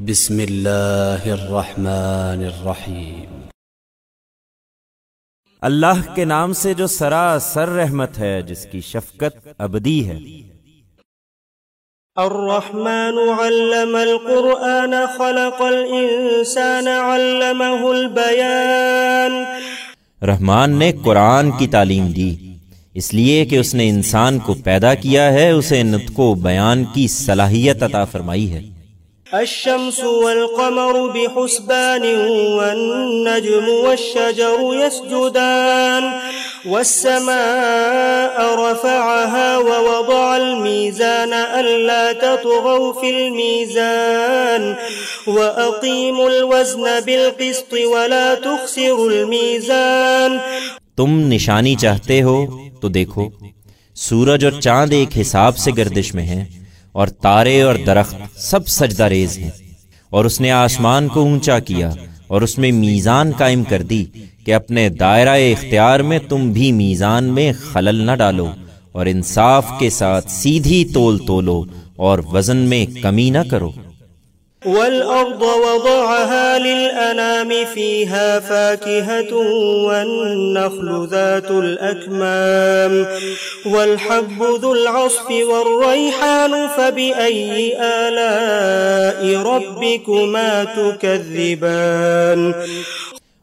بسم اللہ الرحمن الرحیم۔ اللہ کے نام سے جو سراسر رحمت ہے جس کی شفقت ابدی ہے۔ الرحمن علم القرآن خلق الإنسان علمه البيان۔ رحمان نے قرآن کی تعلیم دی۔ اس لیے کہ اس نے انسان کو پیدا کیا ہے اسے نطق و بیان کی صلاحیت عطا فرمائی ہے۔ الشمس والقمر بحسبان والنجم والشجر يسجدان والسماء رفعها ووضع الميزان ألا تطغوا في الميزان وأقيموا الوزن بالقسط ولا تخسروا الميزان تم نشانی چاہتے ہو تو دیکھو، سورج اور چاند ایک حساب سے گردش میں ہیں۔ اور تارے اور درخت سب سجدہ ریز ہیں۔ اور اس نے آسمان کو اونچا کیا اور اس میں میزان قائم کر دی کہ اپنے دائرہ اختیار میں تم بھی میزان میں خلل نہ ڈالو اور انصاف کے ساتھ سیدھی تول تولو اور وزن میں کمی نہ کرو۔ والأرض وضعها للأنام فيها فاكهة والنخل ذات الأكمام والحب ذو العصف والريحان فبأي آلاء ربكما تكذبان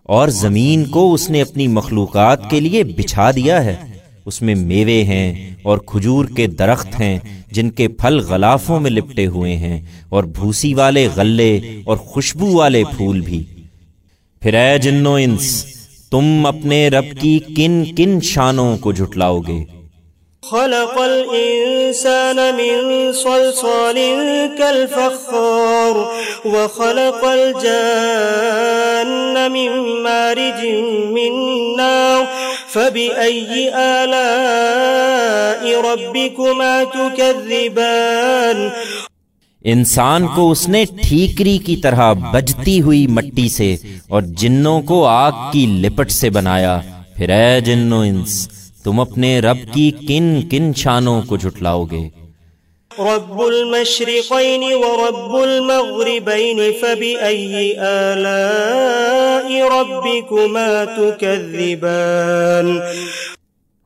اور زمین کو اس نے اپنی مخلوقات کے لیے بچھا دیا ہے۔ اس میں میوے ہیں اور کھجور کے درخت ہیں جن کے پھل غلافوں میں لپٹے ہوئے ہیں اور بھوسی والے غلے اور خوشبو والے پھول بھی۔ پھر اے جنو انس، تم اپنے رب کی کن کن شانوں کو جھٹلاؤ گے۔ خلق الإنسان من صلصال كالفخار وخلق الجان من مارج من نار فبأي آلاء ربكما تكذبان؟ انسان کو اس نے ٹھیکری کی طرح بجتی ہوئی مٹی سے اور جنوں کو آگ کی لپٹ سے بنایا۔ پھر اے جنو انس تم اپنے رب کی کن کن شانوں کو جھٹلاؤ گے۔ رب المشرقين ورب المغربين فبأي آلاء ربكما تكذبان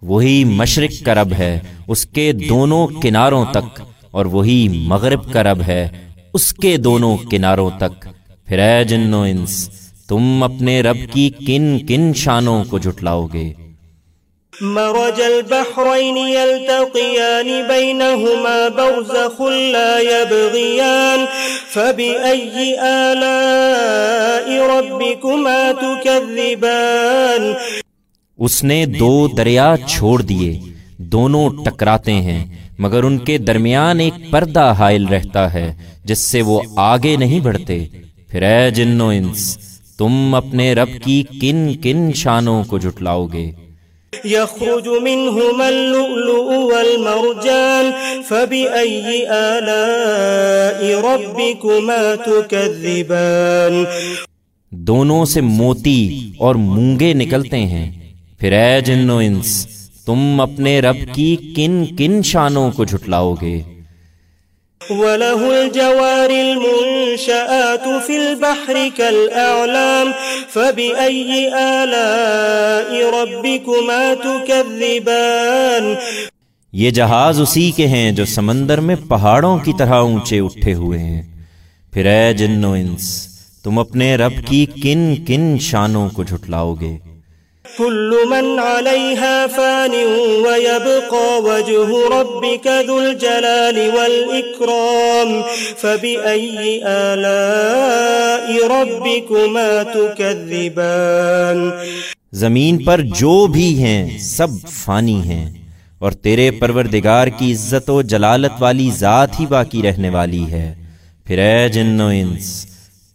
وہی مشرق کا رب ہے اس کے دونوں کناروں تک اور وہی مغرب کا رب ہے اس کے دونوں کناروں تک۔ پھر اے جنو انس تم اپنے رب کی کن کن شانوں کو جھٹلاؤ گے۔ مرج البحرين يلتقيان بينهما برزخ لا يبغيان فبأي آلاء ربكما تكذبان؟ اس نے دو دریا چھوڑ دیے دونوں ٹکراتے ہیں مگر ان کے درمیان ایک پردہ حائل رہتا ہے جس سے وہ آگے نہیں بڑھتے۔ پھر اے جنو انس تم اپنے رب کی کن کن شانوں کو جھٹلاؤ گے۔ يخرج منهما اللؤلؤ والمرجان فبأي آلاء ربكما تكذبان؟ دونوں سے موتی اور مونگے نکلتے ہیں۔ پھر اے جنو انس، تم اپنے رب کی کن کن شانوں کو جھٹلاؤ گے۔ وله الجوار المنشآت في البحر كالأعلام، فبأي آلاء ربكما تكذبان؟ یہ جہاز اسی کے ہیں جو سمندر میں پہاڑوں کی طرح اونچے اٹھے ہوئے ہیں۔ پھر اے جنو انس، تم اپنے رب کی کن کن شانوں کو جھٹلاؤ گے؟ كل من عليها فان ويبقى وجه ربك ذو الجلال والإكرام فبأي آلاء ربكما تكذبان زمین پر جو بھی ہیں، سب فانی ہیں، اور تیرے پروردگار کی عزت و جلالت والی ذات ہی باقی رہنے والی ہے۔ پھر اے جن و انس،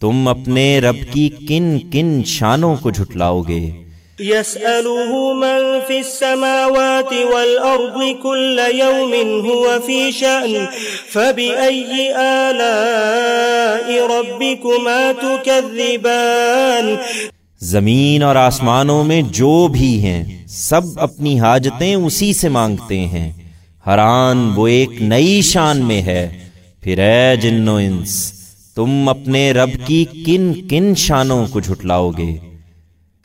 تم اپنے رب کی کن کن شانوں کو جھٹلاؤ گے۔ يسأله من في السماوات والأرض كل يوم هو في شأن، فبأي آلاء ربكما تكذبان؟ زمین اور آسمانوں میں جو بھی ہیں، سب اپنی حاجتیں اسی سے مانگتے ہیں۔ حران وہ ایک نئی شان میں ہے۔ پھر اے جن و انس، تم اپنے رب کی کن کن شانوں کو جھٹلاؤ گے۔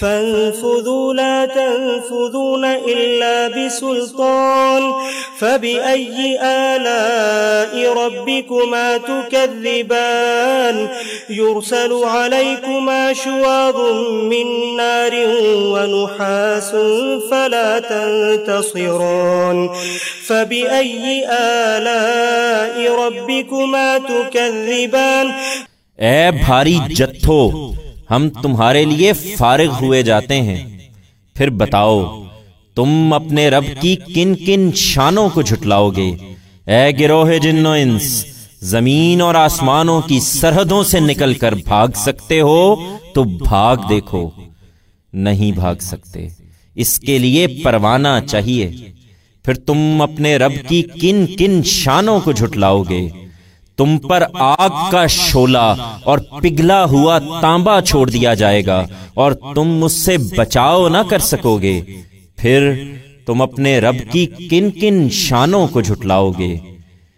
فانفذوا، لا تنفذون إلا بسلطان. فبأي آلاء ربكما تكذبان؟ يرسل عليكما شواظ من نار ونحاس فلا تنتصران. فبأي آلاء ربكما تكذبان؟ اے بھاری جتھو ہم تمہارے لیے فارغ ہوئے جاتے ہیں۔ پھر بتاؤ، تم اپنے رب کی کن کن شانوں کو جھٹلاؤ گے؟ اے گروہ جن و انس، زمین اور آسمانوں کی سرحدوں سے نکل کر بھاگ سکتے ہو تو بھاگ دیکھو۔ نہیں بھاگ سکتے، اس کے لیے پروانہ چاہیے۔ پھر تم اپنے رب کی کن کن شانوں کو جھٹلاؤ گے۔ تم پر آگ کا شولا اور پگھلا ہوا تانبا چھوڑ دیا جائے گا اور تم اس سے بچاؤ نہ کر سکو گے۔ پھر تم اپنے رب کی کن کن شانوں کو جھٹلاؤ گے۔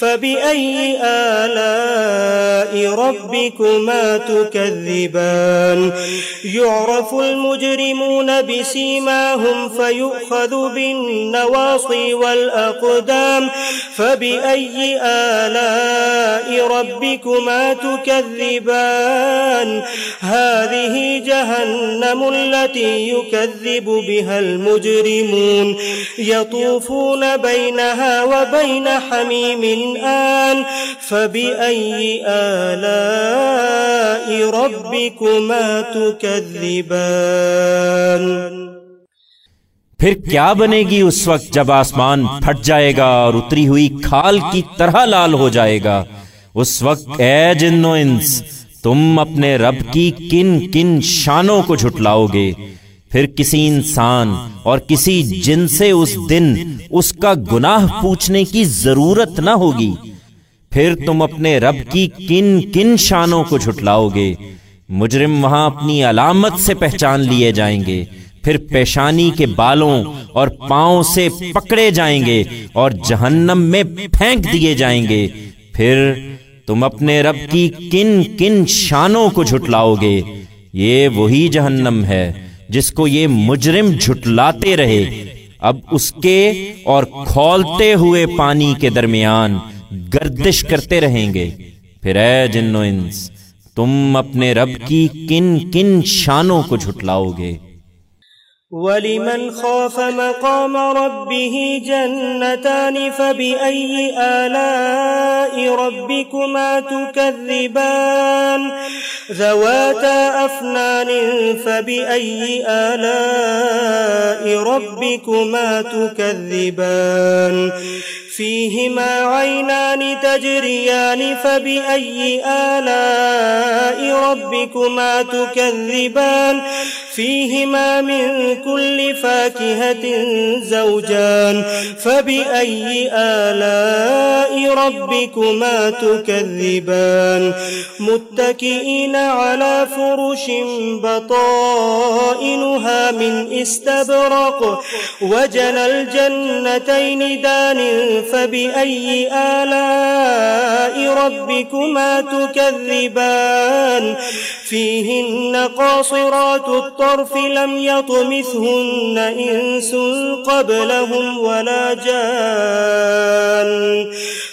فبأي آلاء ربكما تكذبان يعرف المجرمون بسيماهم فيؤخذ بالنواصي والأقدام فبأي آلاء ربكما تكذبان هذه جهنم التي يكذب بها المجرمون يطوفون بينها وبين حميم آن فبأي آلاء ربكما تكذبان؟ پھر کیا بنے گی اس وقت جب آسمان پھٹ جائے گا اور اتری ہوئی کھال کی طرح لال ہو جائے گا؟ اس وقت اے جن و انس، تم اپنے رب کی کن کن شانوں کو جھٹلاؤ گے۔ پھر کسی انسان اور کسی جن سے اس دن اس کا گناہ پوچھنے کی ضرورت نہ ہوگی، پھر تم اپنے رب کی کن کن شانوں کو جھٹلاؤ گے۔ مجرم وہاں اپنی علامت سے پہچان لیے جائیں گے۔ پھر پیشانی کے بالوں اور پاؤں سے پکڑے جائیں گے اور جہنم میں پھینک دیے جائیں گے۔ پھر تم اپنے رب کی کن کن شانوں کو جھٹلاؤ گے۔ یہ وہی جہنم ہے۔ جس کو یہ مجرم جھٹلاتے رہے، اب اس کے اور کھولتے ہوئے پانی کے درمیان گردش کرتے رہیں گے۔ پھر اے جن و انس، تم اپنے رب کی کن کن شانوں کو جھٹلاؤ گے۔ ولمن خاف مقام ربه جنتان فبأي آلاء ربكما تكذبان؟ ذواتا أفنان فبأي آلاء ربكما تكذبان؟ فيهما عينان تجريان فبأي آلاء ربكما تكذبان؟ فيهما من كل فاكهة زوجان، فبأي آلاء ربكما تكذبان؟ متكئين على فرش بطائنها من استبرق وجنى الجنتين دان، فبأي آلاء ربكما تكذبان؟ فيهن قاصرات الطرف لم يطمثهن إنس قبلهم ولا جان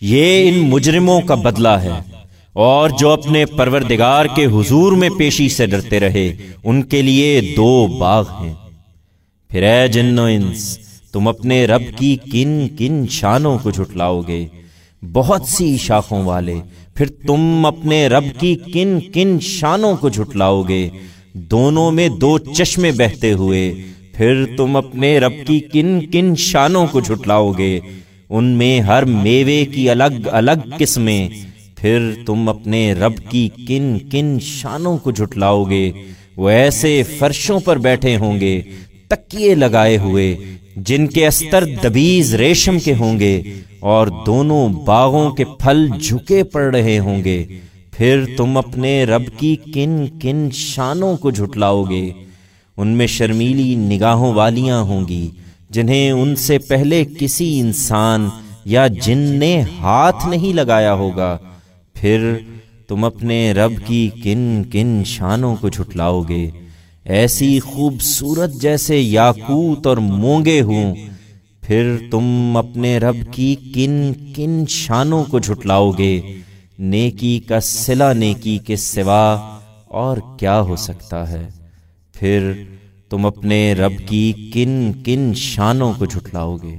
یہ ان مجرموں کا بدلہ ہے۔ اور جو اپنے پروردگار کے حضور میں پیشی سے ڈرتے رہے، ان کے لیے دو باغ ہیں۔ پھر اے جن و انس، تم اپنے رب کی کن کن شانوں کو جھٹلاؤ گے۔ بہت سی شاخوں والے، پھر تم اپنے رب کی کن کن شانوں کو جھٹلاؤ گے۔ دونوں میں دو چشمے بہتے ہوئے پھر تم اپنے رب کی کن کن شانوں کو جھٹلاؤ گے؟ ان میں ہر میوے کی الگ الگ قسمیں۔ پھر تم اپنے رب کی کن کن شانوں کو جھٹلاؤ گے۔ وہ ایسے فرشوں پر بیٹھے ہوں گے، تکیے لگائے ہوئے، جن کے استر دبیز ریشم کے ہوں گے اور دونوں باغوں کے پھل جھکے پڑ رہے ہوں گے۔ پھر تم اپنے رب کی کن کن شانوں کو جھٹلاؤ گے۔ ان میں شرمیلی نگاہوں والیاں ہوں گی، جنہیں ان سے پہلے کسی انسان یا جن نے ہاتھ نہیں لگایا ہوگا۔ پھر تم اپنے رب کی کن کن شانوں کو جھٹلاؤ گے۔ ایسی خوبصورت جیسے یاقوت اور مونگے ہوں۔ پھر تم اپنے رب کی کن کن شانوں کو جھٹلاؤ گے۔ نیکی کا سلا نیکی کے سوا اور کیا ہو سکتا ہے؟ پھر تم اپنے رب کی کن کن شانوں کو جھٹلاؤ گے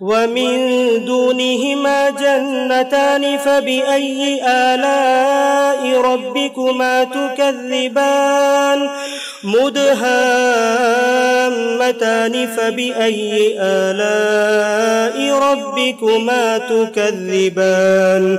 ومن دونهما جنتان فبأي آلاء ربكما تكذبان مدهامتان فبأي آلاء ربكما تكذبان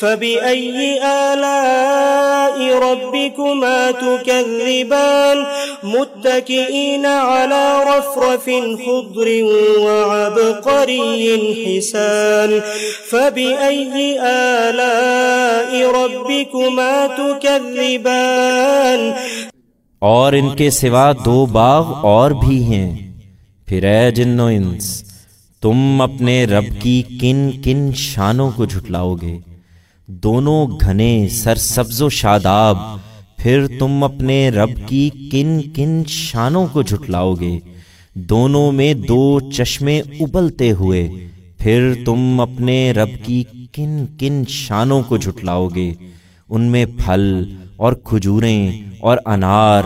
فبأي آلاء ربكما تكذبان متكئين على رفرف خضر وعبقري حسان فبأي آلاء ربكما تكذبان اور ان کے سوا دو باغ اور بھی ہیں۔ پھر اے جن و انس، تم اپنے رب کی کن کن شانوں کو جھٹلاؤ گے۔ دونوں گھنے سرسبز و شاداب، پھر تم اپنے رب کی کن کن شانوں کو جھٹلاؤ گے۔ دونوں میں دو چشمے ابلتے ہوئے، پھر تم اپنے رب کی کن کن شانوں کو جھٹلاؤ گے۔ ان میں پھل اور کھجوریں اور انار،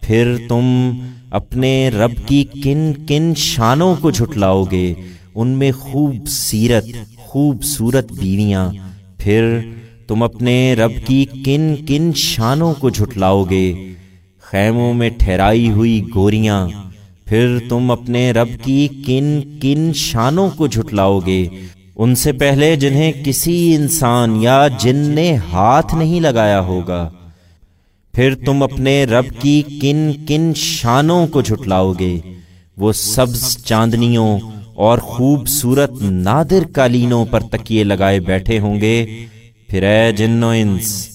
پھر تم اپنے رب کی کن کن شانوں کو جھٹلاؤ گے۔ ان میں خوب سیرت، خوبصورت بیویاں پھر تم اپنے رب کی کن کن شانوں کو جھٹلاؤ گے خیموں میں ٹھہرائی ہوئی گوریاں، پھر تم اپنے رب کی کن کن شانوں کو جھٹلاؤ گے ان سے پہلے جنہیں کسی انسان یا جن نے ہاتھ نہیں لگایا ہوگا، پھر تم اپنے رب کی کن کن شانوں کو جھٹلاؤ گے وہ سبز چاندنیوں اور خوبصورت نادر قالینوں پر تکیے لگائے بیٹھے ہوں گے۔ پھر اے جن و انس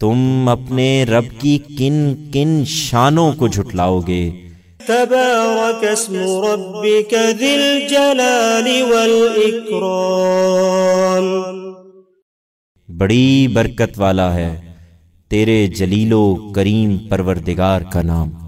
تم اپنے رب کی کن کن شانوں کو جھٹلاؤ گے۔ تبارک اسم ربک والاکرام بڑی برکت والا ہے تیرے جلیل و کریم پروردگار کا نام۔